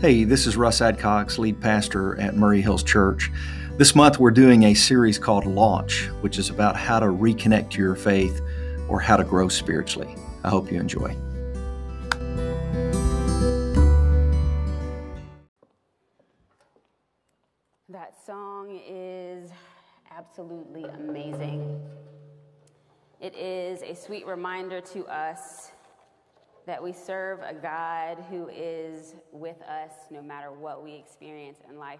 Hey, this is Russ Adcox, lead pastor at Murray Hills Church. This month we're doing a series called Launch, which is about how to reconnect to your faith or how to grow spiritually. I hope you enjoy. That song is absolutely amazing. It is a sweet reminder to us that we serve a God who is with us no matter what we experience in life.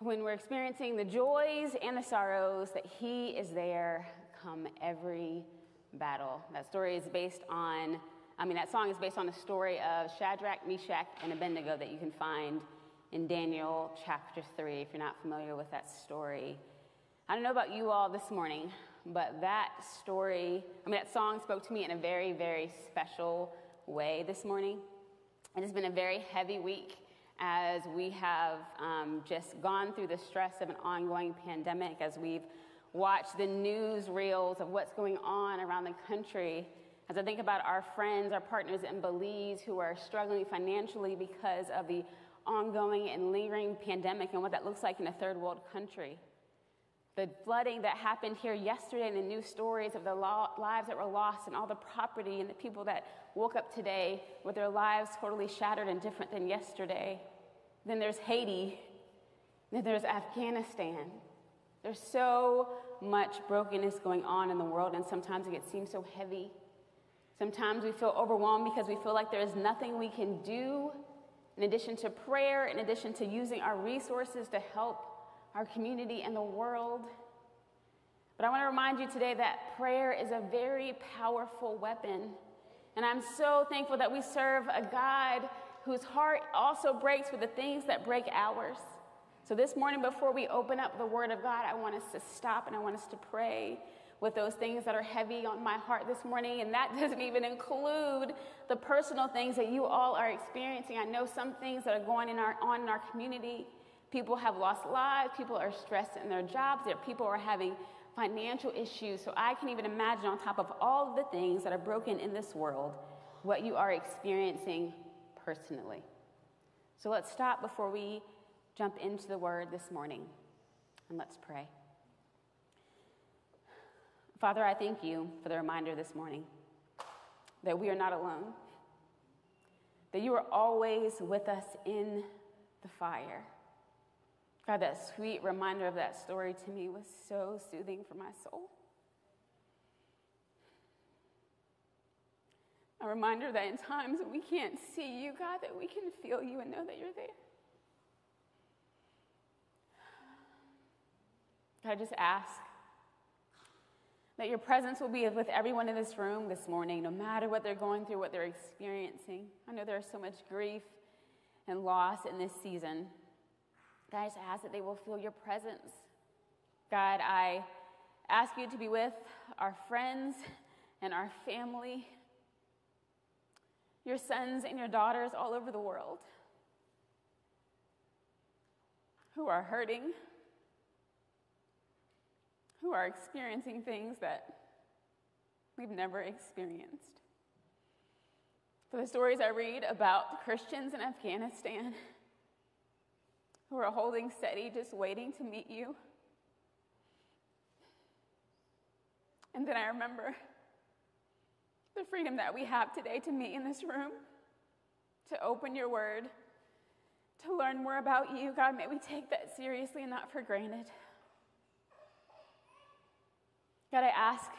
When we're experiencing the joys and the sorrows, that He is there come every battle. That story is based on, I mean, that song is based on the story of Shadrach, Meshach, and Abednego that you can find in Daniel chapter 3 if you're not familiar with that story. I don't know about you all this morning, but that story, I mean, that song spoke to me in a very, very special way this morning. It has been a very heavy week as we have um, just gone through the stress of an ongoing pandemic, as we've watched the news reels of what's going on around the country. As I think about our friends, our partners in Belize who are struggling financially because of the ongoing and lingering pandemic and what that looks like in a third world country the flooding that happened here yesterday and the new stories of the lo- lives that were lost and all the property and the people that woke up today with their lives totally shattered and different than yesterday. Then there's Haiti. Then there's Afghanistan. There's so much brokenness going on in the world, and sometimes it seems so heavy. Sometimes we feel overwhelmed because we feel like there is nothing we can do in addition to prayer, in addition to using our resources to help our community, and the world. But I want to remind you today that prayer is a very powerful weapon. And I'm so thankful that we serve a God whose heart also breaks for the things that break ours. So this morning, before we open up the Word of God, I want us to stop and I want us to pray with those things that are heavy on my heart this morning. And that doesn't even include the personal things that you all are experiencing. I know some things that are going in our, on in our community. People have lost lives, people are stressed in their jobs, there people are having financial issues. So I can even imagine, on top of all of the things that are broken in this world, what you are experiencing personally. So let's stop before we jump into the word this morning and let's pray. Father, I thank you for the reminder this morning that we are not alone, that you are always with us in the fire. God, that sweet reminder of that story to me was so soothing for my soul. A reminder that in times when we can't see you, God, that we can feel you and know that you're there. God, I just ask that your presence will be with everyone in this room this morning, no matter what they're going through, what they're experiencing. I know there's so much grief and loss in this season. God, I just ask that they will feel your presence. God, I ask you to be with our friends and our family, your sons and your daughters all over the world who are hurting, who are experiencing things that we've never experienced. For the stories I read about Christians in Afghanistan, who are holding steady, just waiting to meet you. And then I remember the freedom that we have today to meet in this room, to open your word, to learn more about you. God, may we take that seriously and not for granted. God, I ask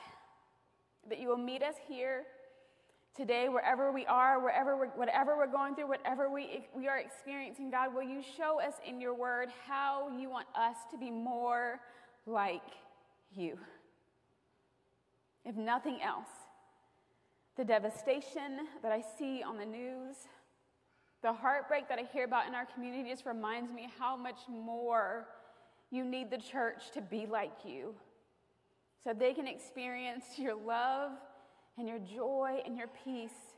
that you will meet us here Today, wherever we are, wherever we're, whatever we're going through, whatever we, we are experiencing, God, will you show us in your word how you want us to be more like you? If nothing else, the devastation that I see on the news, the heartbreak that I hear about in our community just reminds me how much more you need the church to be like you so they can experience your love and your joy and your peace.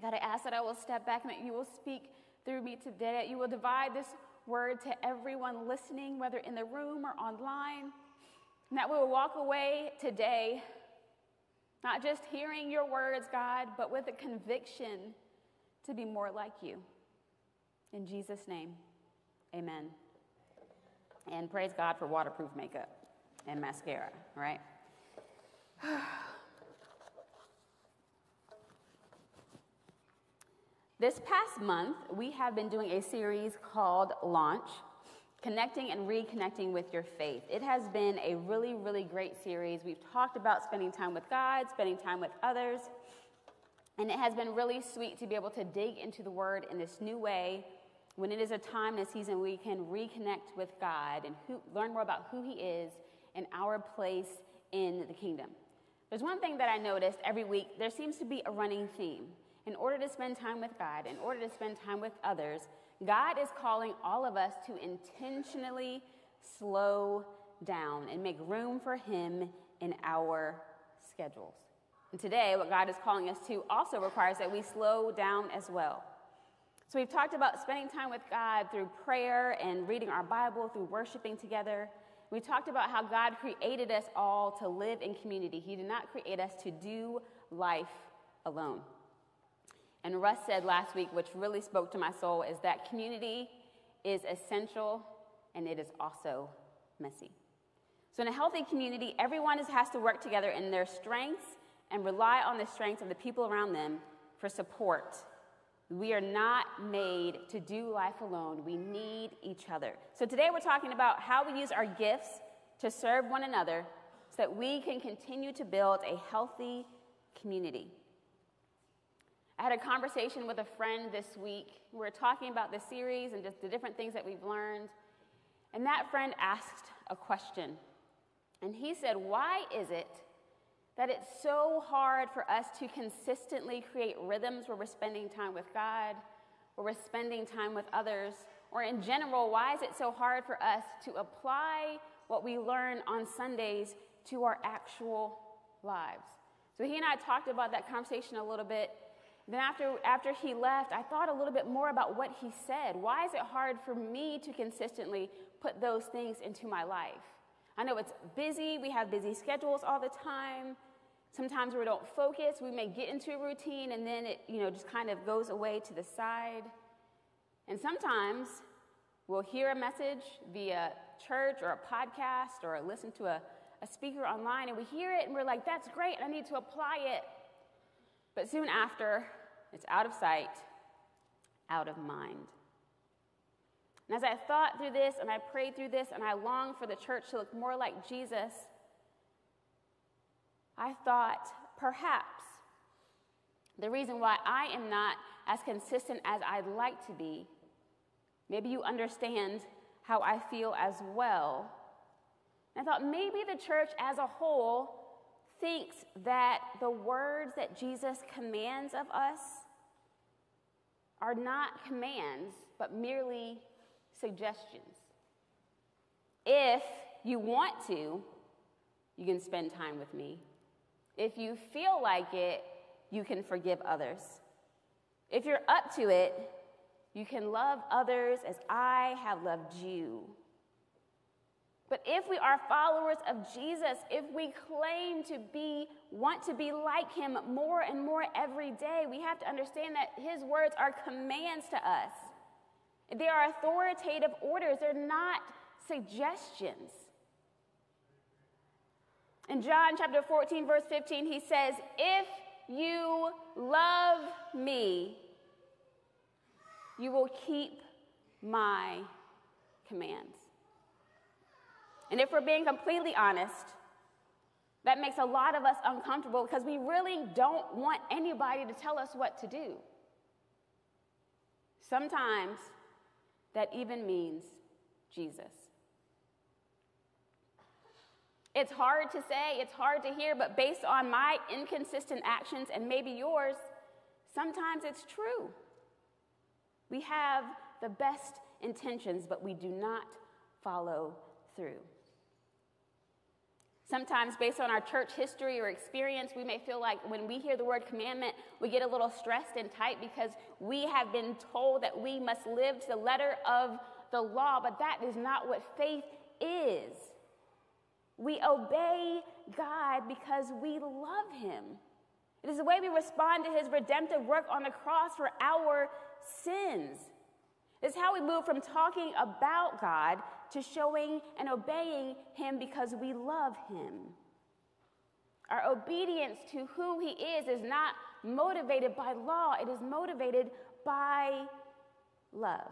God, I ask that I will step back and that you will speak through me today, that you will divide this word to everyone listening, whether in the room or online, and that we will walk away today not just hearing your words, God, but with a conviction to be more like you. In Jesus' name, amen. And praise God for waterproof makeup and mascara, right? this past month, we have been doing a series called Launch Connecting and Reconnecting with Your Faith. It has been a really, really great series. We've talked about spending time with God, spending time with others, and it has been really sweet to be able to dig into the Word in this new way when it is a time and a season we can reconnect with God and who, learn more about who He is and our place in the kingdom. There's one thing that I noticed every week there seems to be a running theme. In order to spend time with God, in order to spend time with others, God is calling all of us to intentionally slow down and make room for Him in our schedules. And today, what God is calling us to also requires that we slow down as well. So, we've talked about spending time with God through prayer and reading our Bible, through worshiping together. We talked about how God created us all to live in community. He did not create us to do life alone. And Russ said last week, which really spoke to my soul, is that community is essential and it is also messy. So, in a healthy community, everyone is, has to work together in their strengths and rely on the strengths of the people around them for support we are not made to do life alone. We need each other. So today we're talking about how we use our gifts to serve one another so that we can continue to build a healthy community. I had a conversation with a friend this week. We were talking about the series and just the different things that we've learned. And that friend asked a question. And he said, Why is it that it's so hard for us to consistently create rhythms where we're spending time with God, where we're spending time with others, or in general, why is it so hard for us to apply what we learn on Sundays to our actual lives? So he and I talked about that conversation a little bit. Then after, after he left, I thought a little bit more about what he said. Why is it hard for me to consistently put those things into my life? I know it's busy, we have busy schedules all the time. Sometimes we don't focus, we may get into a routine and then it, you know, just kind of goes away to the side. And sometimes we'll hear a message via church or a podcast or listen to a, a speaker online and we hear it and we're like, that's great, I need to apply it. But soon after, it's out of sight, out of mind. And as I thought through this and I prayed through this and I longed for the church to look more like Jesus, I thought perhaps the reason why I am not as consistent as I'd like to be, maybe you understand how I feel as well. I thought maybe the church as a whole thinks that the words that Jesus commands of us are not commands, but merely suggestions. If you want to, you can spend time with me. If you feel like it, you can forgive others. If you're up to it, you can love others as I have loved you. But if we are followers of Jesus, if we claim to be, want to be like him more and more every day, we have to understand that his words are commands to us. They are authoritative orders, they're not suggestions. In John chapter 14, verse 15, he says, If you love me, you will keep my commands. And if we're being completely honest, that makes a lot of us uncomfortable because we really don't want anybody to tell us what to do. Sometimes that even means Jesus. It's hard to say, it's hard to hear, but based on my inconsistent actions and maybe yours, sometimes it's true. We have the best intentions, but we do not follow through. Sometimes, based on our church history or experience, we may feel like when we hear the word commandment, we get a little stressed and tight because we have been told that we must live to the letter of the law, but that is not what faith is. We obey God because we love Him. It is the way we respond to his redemptive work on the cross for our sins. It's how we move from talking about God to showing and obeying him because we love him. Our obedience to who he is is not motivated by law, it is motivated by love.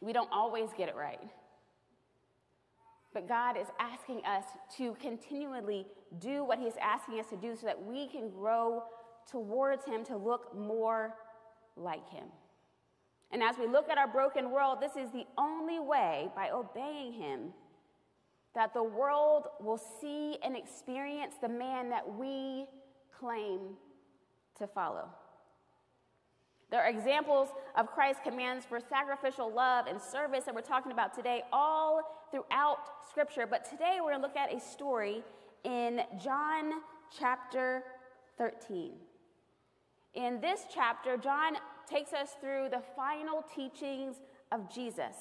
We don't always get it right. But God is asking us to continually do what He's asking us to do so that we can grow towards Him to look more like Him. And as we look at our broken world, this is the only way, by obeying Him, that the world will see and experience the man that we claim to follow. There are examples of Christ's commands for sacrificial love and service that we're talking about today, all throughout Scripture. But today we're going to look at a story in John chapter 13. In this chapter, John takes us through the final teachings of Jesus.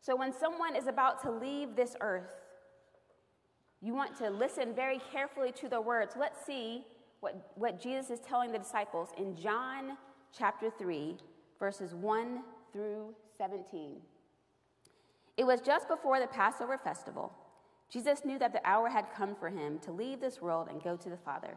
So when someone is about to leave this earth, you want to listen very carefully to the words. Let's see what, what Jesus is telling the disciples in John chapter 3, verses 1 through 17. It was just before the Passover festival. Jesus knew that the hour had come for him to leave this world and go to the Father.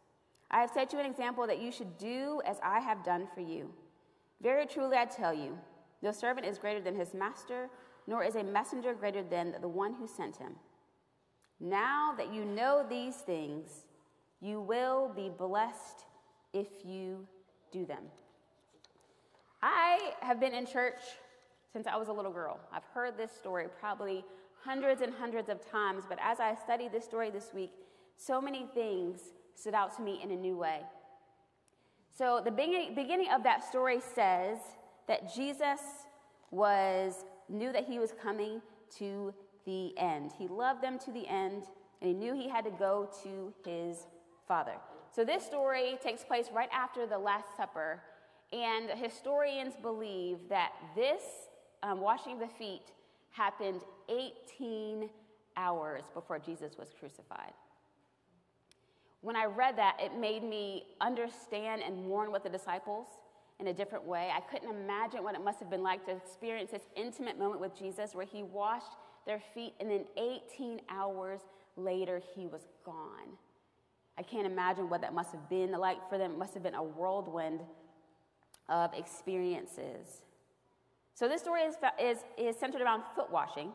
I have set you an example that you should do as I have done for you. Very truly, I tell you, no servant is greater than his master, nor is a messenger greater than the one who sent him. Now that you know these things, you will be blessed if you do them. I have been in church since I was a little girl. I've heard this story probably hundreds and hundreds of times, but as I studied this story this week, so many things stood out to me in a new way. So, the beginning of that story says that Jesus was knew that he was coming to the end. He loved them to the end, and he knew he had to go to his Father. So this story takes place right after the Last Supper, and historians believe that this um, washing of the feet happened 18 hours before Jesus was crucified. When I read that, it made me understand and mourn with the disciples in a different way. I couldn't imagine what it must have been like to experience this intimate moment with Jesus where he washed their feet, and then 18 hours later, he was gone. I can't imagine what that must have been like for them. It must have been a whirlwind of experiences. So, this story is, is, is centered around foot washing.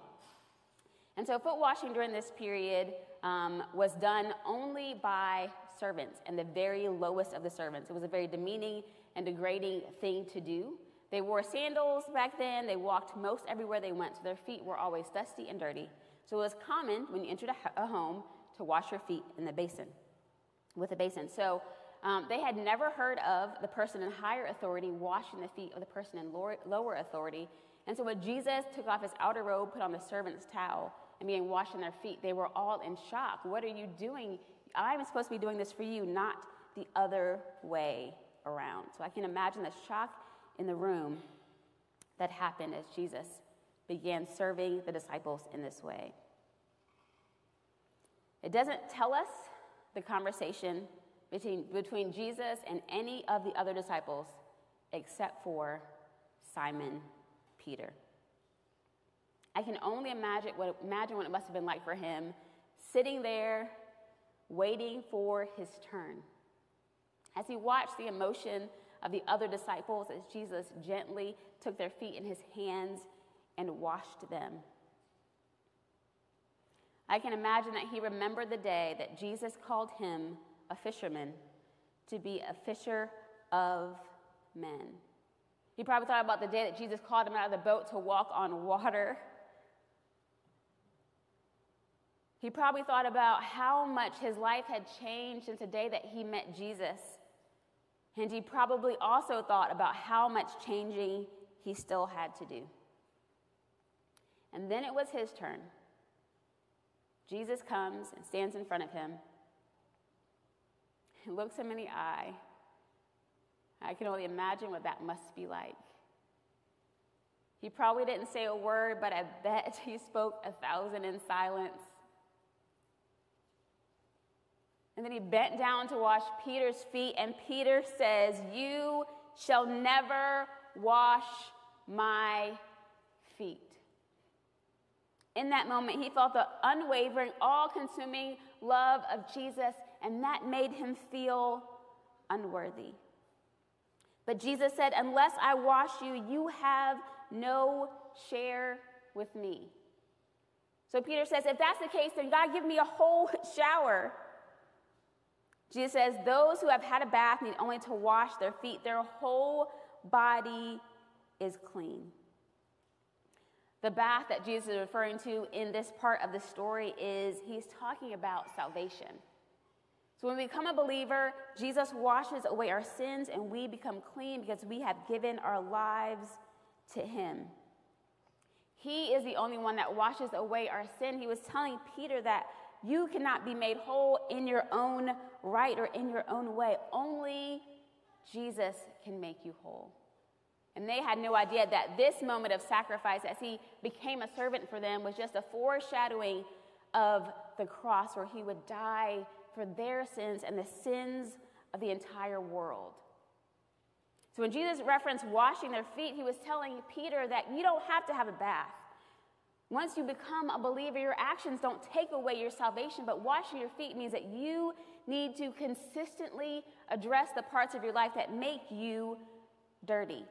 And so, foot washing during this period um, was done only by servants and the very lowest of the servants. It was a very demeaning and degrading thing to do. They wore sandals back then, they walked most everywhere they went, so their feet were always dusty and dirty. So, it was common when you entered a, a home to wash your feet in the basin with a basin. So um, they had never heard of the person in higher authority washing the feet of the person in lower, lower authority. And so when Jesus took off his outer robe, put on the servant's towel, and began washing their feet, they were all in shock. What are you doing? I'm supposed to be doing this for you, not the other way around. So I can imagine the shock in the room that happened as Jesus began serving the disciples in this way. It doesn't tell us the conversation between, between Jesus and any of the other disciples except for Simon Peter. I can only imagine what, imagine what it must have been like for him sitting there waiting for his turn. As he watched the emotion of the other disciples as Jesus gently took their feet in his hands and washed them. I can imagine that he remembered the day that Jesus called him a fisherman to be a fisher of men. He probably thought about the day that Jesus called him out of the boat to walk on water. He probably thought about how much his life had changed since the day that he met Jesus. And he probably also thought about how much changing he still had to do. And then it was his turn. Jesus comes and stands in front of him. He looks him in the eye. I can only imagine what that must be like. He probably didn't say a word, but I bet he spoke a thousand in silence. And then he bent down to wash Peter's feet, and Peter says, You shall never wash my feet. In that moment, he felt the unwavering, all consuming love of Jesus, and that made him feel unworthy. But Jesus said, Unless I wash you, you have no share with me. So Peter says, If that's the case, then God, give me a whole shower. Jesus says, Those who have had a bath need only to wash their feet, their whole body is clean. The bath that Jesus is referring to in this part of the story is he's talking about salvation. So when we become a believer, Jesus washes away our sins and we become clean because we have given our lives to him. He is the only one that washes away our sin. He was telling Peter that you cannot be made whole in your own right or in your own way. Only Jesus can make you whole. And they had no idea that this moment of sacrifice, as he became a servant for them, was just a foreshadowing of the cross where he would die for their sins and the sins of the entire world. So when Jesus referenced washing their feet, he was telling Peter that you don't have to have a bath. Once you become a believer, your actions don't take away your salvation, but washing your feet means that you need to consistently address the parts of your life that make you dirty.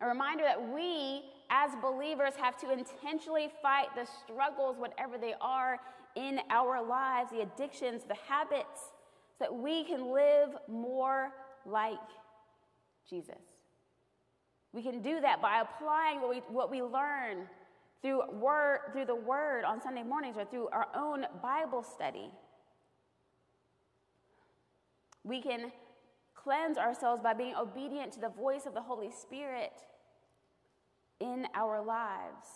A reminder that we, as believers, have to intentionally fight the struggles, whatever they are, in our lives, the addictions, the habits, so that we can live more like Jesus. We can do that by applying what we, what we learn through, word, through the Word on Sunday mornings or through our own Bible study. We can cleanse ourselves by being obedient to the voice of the Holy Spirit in our lives.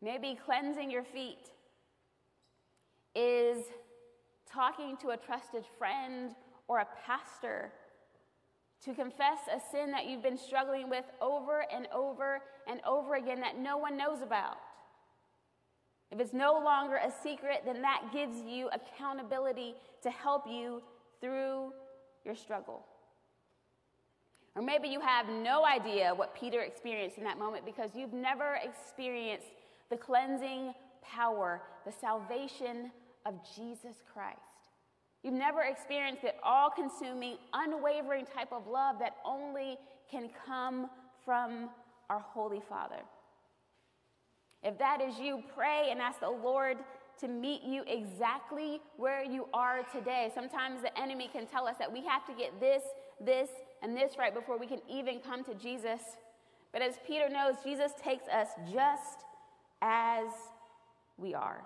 Maybe cleansing your feet is talking to a trusted friend or a pastor to confess a sin that you've been struggling with over and over and over again that no one knows about. If it's no longer a secret, then that gives you accountability to help you through your struggle. Or maybe you have no idea what Peter experienced in that moment because you've never experienced the cleansing power, the salvation of Jesus Christ. You've never experienced the all consuming, unwavering type of love that only can come from our Holy Father. If that is you, pray and ask the Lord to meet you exactly where you are today. Sometimes the enemy can tell us that we have to get this, this, and this right before we can even come to Jesus. But as Peter knows, Jesus takes us just as we are.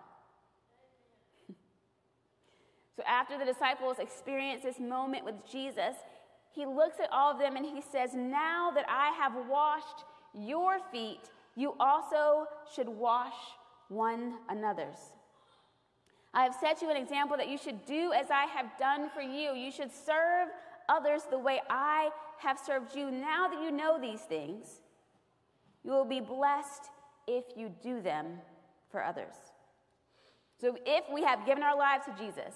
So after the disciples experience this moment with Jesus, he looks at all of them and he says, Now that I have washed your feet, you also should wash one another's. I have set you an example that you should do as I have done for you. You should serve others the way I have served you. Now that you know these things, you will be blessed if you do them for others. So if we have given our lives to Jesus,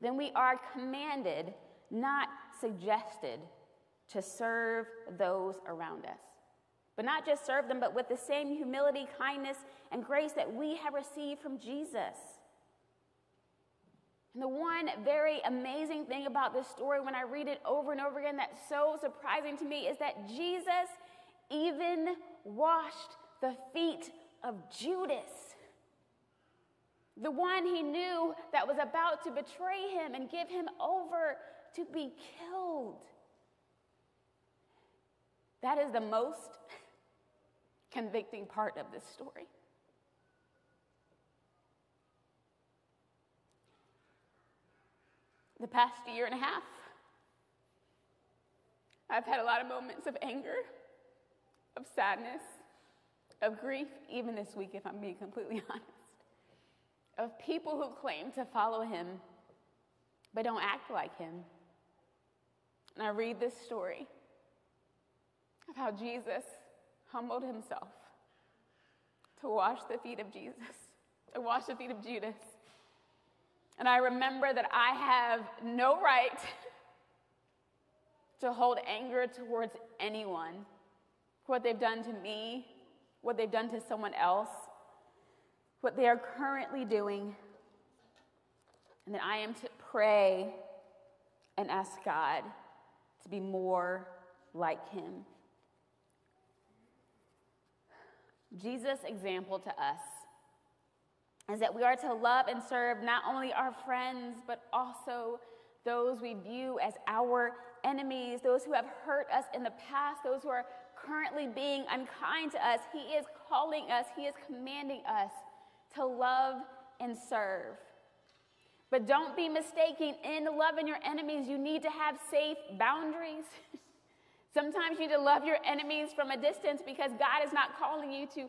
then we are commanded, not suggested, to serve those around us. But not just serve them, but with the same humility, kindness, and grace that we have received from Jesus. And the one very amazing thing about this story, when I read it over and over again, that's so surprising to me, is that Jesus even washed the feet of Judas, the one he knew that was about to betray him and give him over to be killed. That is the most convicting part of this story. The past year and a half, I've had a lot of moments of anger, of sadness, of grief, even this week, if I'm being completely honest, of people who claim to follow him but don't act like him. And I read this story of how Jesus humbled himself to wash the feet of Jesus, to wash the feet of Judas. And I remember that I have no right to hold anger towards anyone for what they've done to me, what they've done to someone else, what they are currently doing. And that I am to pray and ask God to be more like Him. Jesus' example to us is that we are to love and serve not only our friends, but also those we view as our enemies, those who have hurt us in the past, those who are currently being unkind to us. He is calling us, He is commanding us to love and serve. But don't be mistaken in loving your enemies, you need to have safe boundaries. Sometimes you need to love your enemies from a distance because God is not calling you to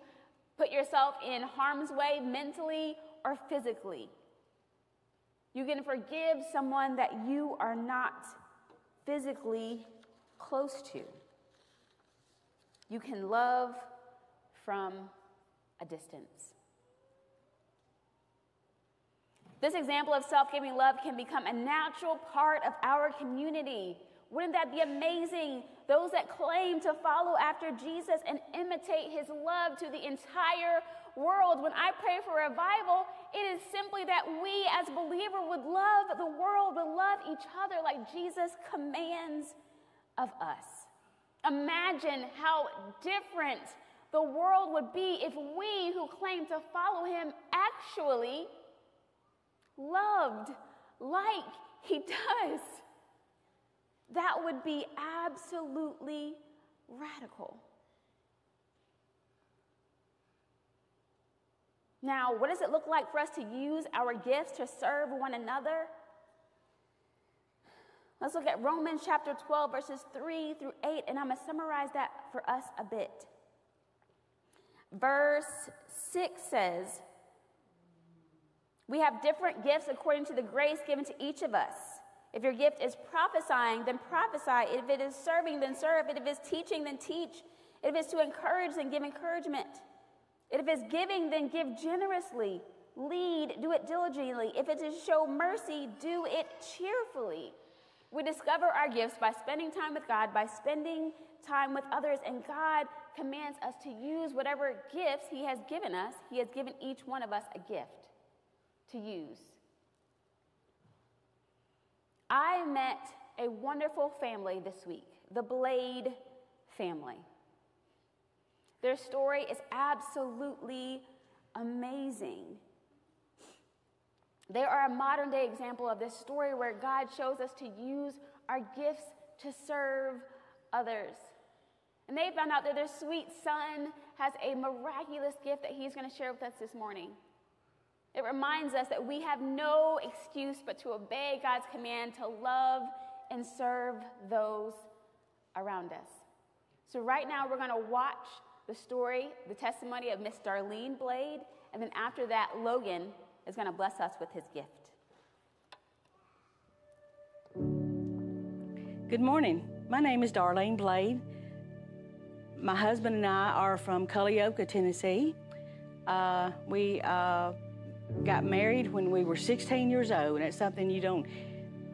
put yourself in harm's way mentally or physically. You can forgive someone that you are not physically close to. You can love from a distance. This example of self giving love can become a natural part of our community. Wouldn't that be amazing? Those that claim to follow after Jesus and imitate his love to the entire world. When I pray for revival, it is simply that we as believers would love the world, would love each other like Jesus commands of us. Imagine how different the world would be if we who claim to follow him actually loved like he does. That would be absolutely radical. Now, what does it look like for us to use our gifts to serve one another? Let's look at Romans chapter 12, verses 3 through 8, and I'm going to summarize that for us a bit. Verse 6 says, We have different gifts according to the grace given to each of us. If your gift is prophesying, then prophesy. If it is serving, then serve. If it is teaching, then teach. If it is to encourage, then give encouragement. If it is giving, then give generously. Lead, do it diligently. If it is to show mercy, do it cheerfully. We discover our gifts by spending time with God, by spending time with others, and God commands us to use whatever gifts He has given us. He has given each one of us a gift to use. I met a wonderful family this week, the Blade family. Their story is absolutely amazing. They are a modern day example of this story where God shows us to use our gifts to serve others. And they found out that their sweet son has a miraculous gift that he's going to share with us this morning. It reminds us that we have no excuse but to obey God's command to love and serve those around us. So, right now, we're going to watch the story, the testimony of Miss Darlene Blade, and then after that, Logan is going to bless us with his gift. Good morning. My name is Darlene Blade. My husband and I are from Culleoka, Tennessee. Uh, we uh, got married when we were 16 years old, and it's something you don't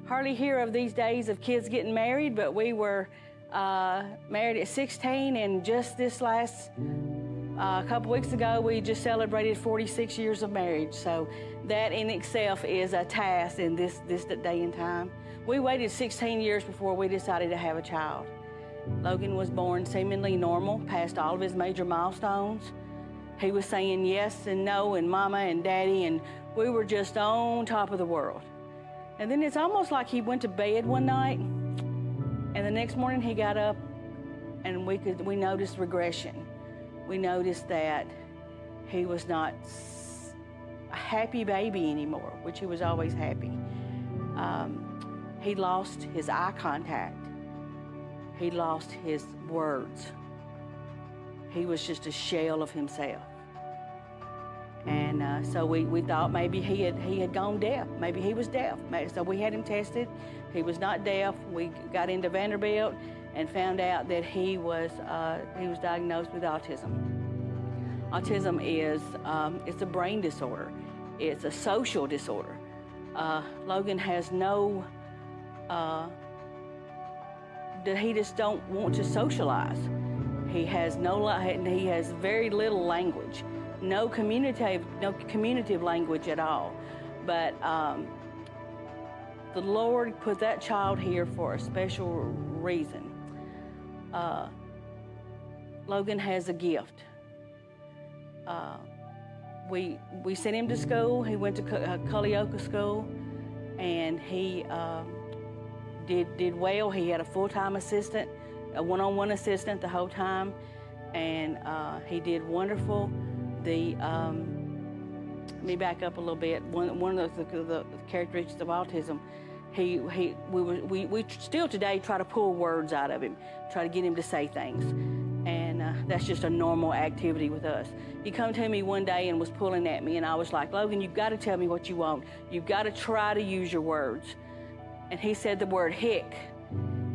hardly hear of these days of kids getting married, but we were uh, married at 16, and just this last uh, couple weeks ago, we just celebrated 46 years of marriage. So that in itself is a task in this, this day and time. We waited 16 years before we decided to have a child. Logan was born seemingly normal, passed all of his major milestones. He was saying yes and no and mama and daddy, and we were just on top of the world. And then it's almost like he went to bed one night, and the next morning he got up, and we could we noticed regression. We noticed that he was not a happy baby anymore, which he was always happy. Um, he lost his eye contact. He lost his words. He was just a shell of himself. And uh, so we, we thought maybe he had, he had gone deaf. Maybe he was deaf. So we had him tested. He was not deaf. We got into Vanderbilt and found out that he was, uh, he was diagnosed with autism. Autism is um, it's a brain disorder. It's a social disorder. Uh, Logan has no uh, that he just don't want to socialize. He has no, he has very little language, no communicative, no communicative language at all. But um, the Lord put that child here for a special reason. Uh, Logan has a gift. Uh, we we sent him to school. He went to Culleoka School, and he. Um, did did well. He had a full-time assistant, a one-on-one assistant the whole time, and uh, he did wonderful. The um, let me back up a little bit. One one of the, the, characteristics of autism, he he we were we, we still today try to pull words out of him, try to get him to say things, and uh, that's just a normal activity with us. He come to me one day and was pulling at me, and I was like, Logan, you've got to tell me what you want. You've got to try to use your words and he said the word hick.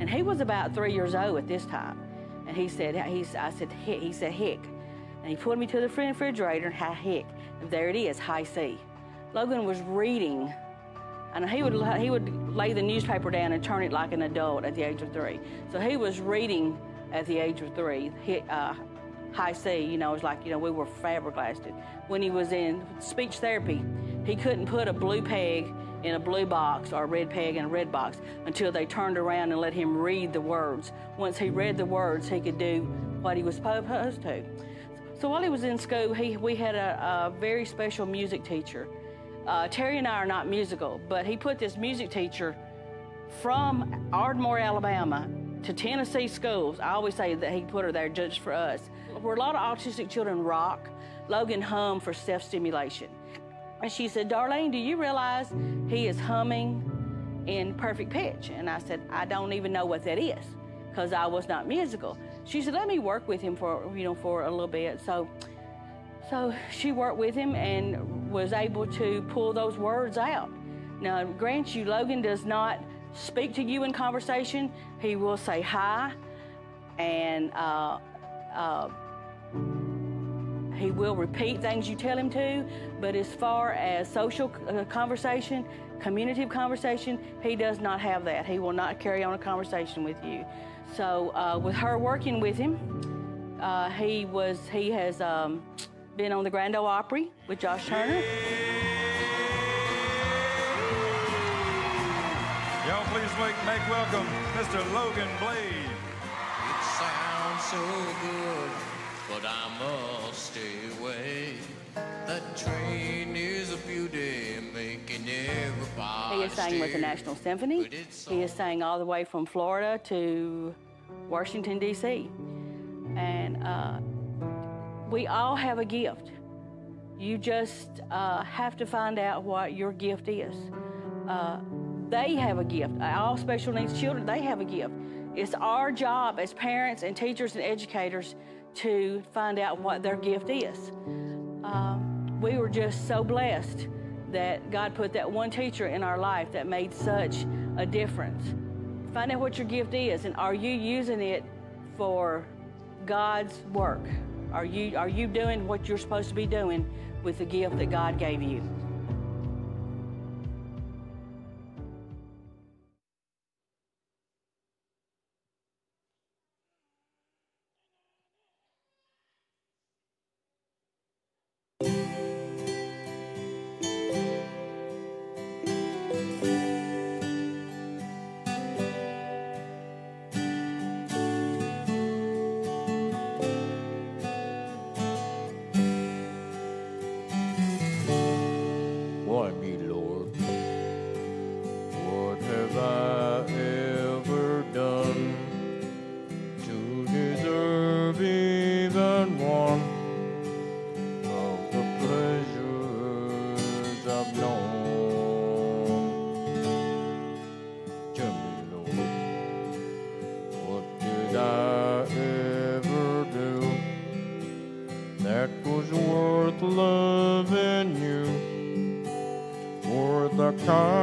And he was about three years old at this time. And he said, he, I said, hick. He said, hick. And he pulled me to the refrigerator and hi hick. And there it is, high C. Logan was reading, and he would, he would lay the newspaper down and turn it like an adult at the age of three. So he was reading at the age of three, uh, high C, you know, it was like, you know, we were flabbergasted. When he was in speech therapy, he couldn't put a blue peg in a blue box or a red peg in a red box until they turned around and let him read the words. Once he read the words, he could do what he was supposed to. So while he was in school, he, we had a, a very special music teacher. Uh, Terry and I are not musical, but he put this music teacher from Ardmore, Alabama to Tennessee schools. I always say that he put her there just for us. Where a lot of autistic children rock, Logan hum for self stimulation. And she said, Darlene, do you realize he is humming in perfect pitch? And I said, I don't even know what that is because I was not musical. She said, let me work with him for, you know, for a little bit. So, so she worked with him and was able to pull those words out. Now, grant you, Logan does not speak to you in conversation. He will say hi and uh, uh, he will repeat things you tell him to, but as far as social uh, conversation, communicative conversation, he does not have that. He will not carry on a conversation with you. So uh, with her working with him, uh, he was he has um, been on the Grand Ole Opry with Josh Turner. Y'all please make, make welcome Mr. Logan Blade. It sounds so good but I must stay away. That train is a beauty, making everybody. He has sang with the National Symphony. He has sang all the way from Florida to Washington, D.C. And uh, we all have a gift. You just uh, have to find out what your gift is. Uh, they have a gift. All special needs children, they have a gift. It's our job as parents and teachers and educators to find out what their gift is. Um, we were just so blessed that God put that one teacher in our life that made such a difference. Find out what your gift is and are you using it for God's work? Are you are you doing what you're supposed to be doing with the gift that God gave you? Did I ever do that was worth loving you? for the kindness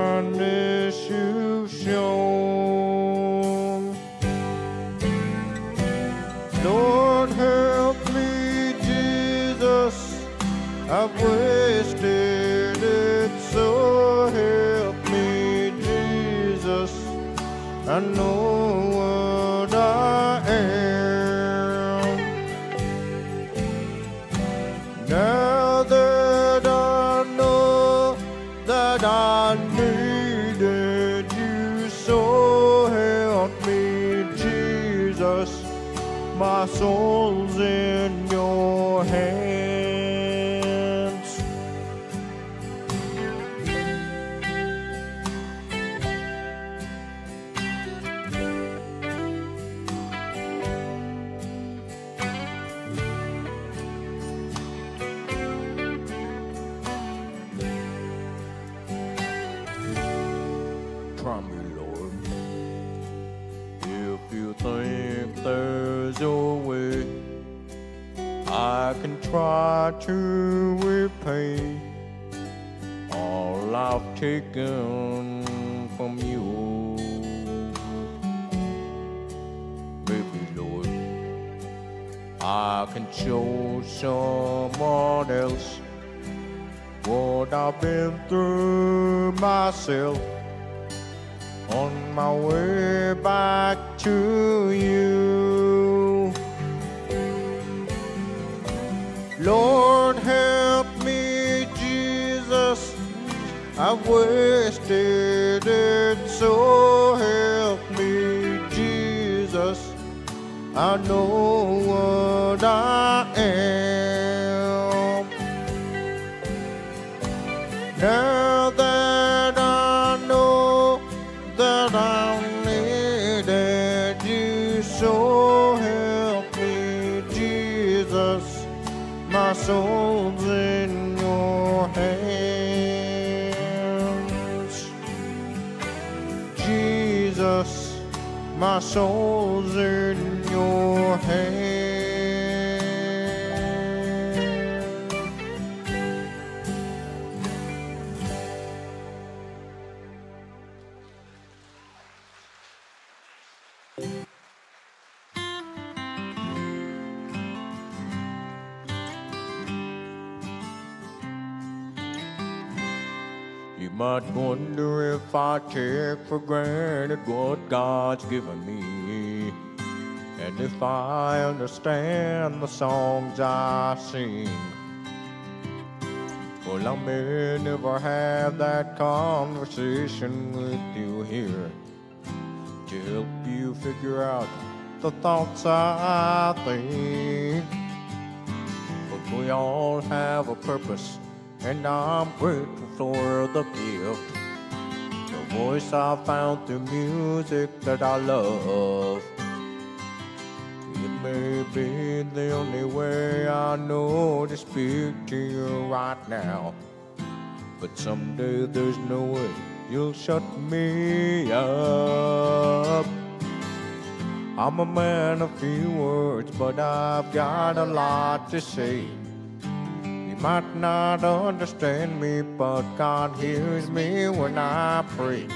Try me, Lord. If you think there's a way, I can try to repay all I've taken from you. Maybe, Lord, I can show someone else what I've been through myself on my way back to you. Lord, help me, Jesus. I've wasted it, so help me, Jesus. I know what I am. Now soul's in your hands. Jesus, my soul's in your hands. I take for granted what God's given me. And if I understand the songs I sing. Well, I may never have that conversation with you here to help you figure out the thoughts I think. But we all have a purpose, and I'm grateful for the gift. Voice I found through music that I love. It may be the only way I know to speak to you right now. But someday there's no way you'll shut me up. I'm a man of few words, but I've got a lot to say. Might not understand me, but God hears me when I pray.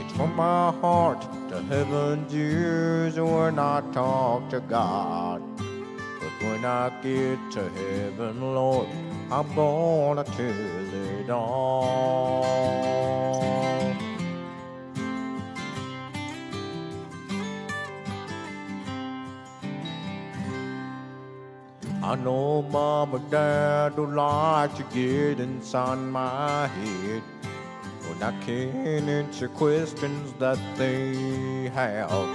It's from my heart to heaven's ears when I talk to God. But when I get to heaven, Lord, I'm gonna tell it all. I know mom and dad don't like to get inside my head when I can't answer questions that they have.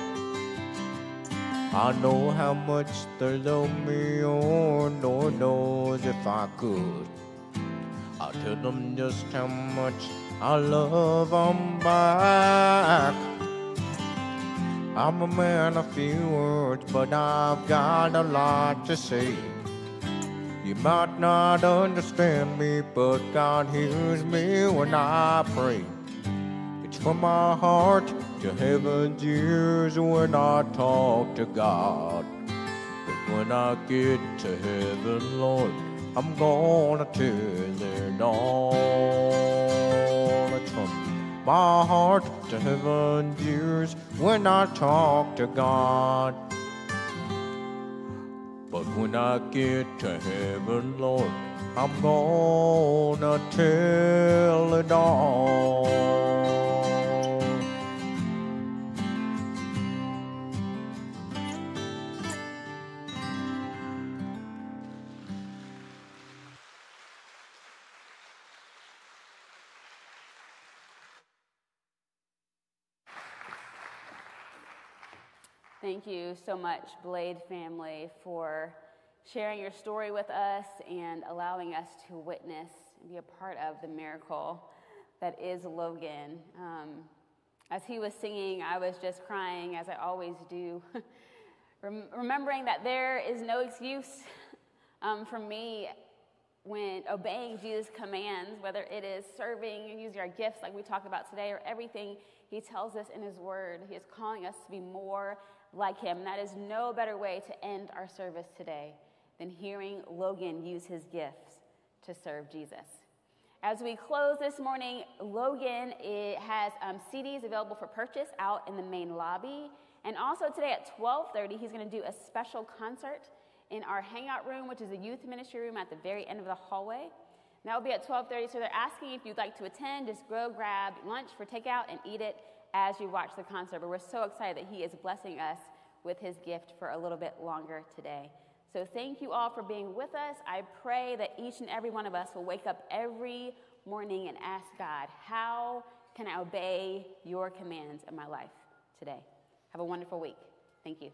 I know how much they love me, oh, Lord knows if I could. I'll tell them just how much I love them back. I'm a man of few words, but I've got a lot to say. You might not understand me, but God hears me when I pray. It's from my heart to heaven's ears when I talk to God. But when I get to heaven, Lord, I'm gonna tell it all. It's from my heart to heaven ears when I talk to God. But when I get to heaven, Lord, I'm gonna tell it all. Thank you so much, Blade family, for sharing your story with us and allowing us to witness and be a part of the miracle that is Logan. Um, as he was singing, I was just crying, as I always do, Rem- remembering that there is no excuse um, for me when obeying Jesus' commands, whether it is serving, using our gifts like we talked about today, or everything he tells us in his word. He is calling us to be more like him. That is no better way to end our service today than hearing Logan use his gifts to serve Jesus. As we close this morning, Logan it has um, CDs available for purchase out in the main lobby. And also today at 12:30, he's going to do a special concert in our hangout room, which is a youth ministry room at the very end of the hallway. And that will be at 12:30. So they're asking if you'd like to attend. Just go grab lunch for takeout and eat it as you watch the concert. But we're so excited that he is blessing us with his gift for a little bit longer today. So thank you all for being with us. I pray that each and every one of us will wake up every morning and ask God, how can I obey your commands in my life today? Have a wonderful week. Thank you.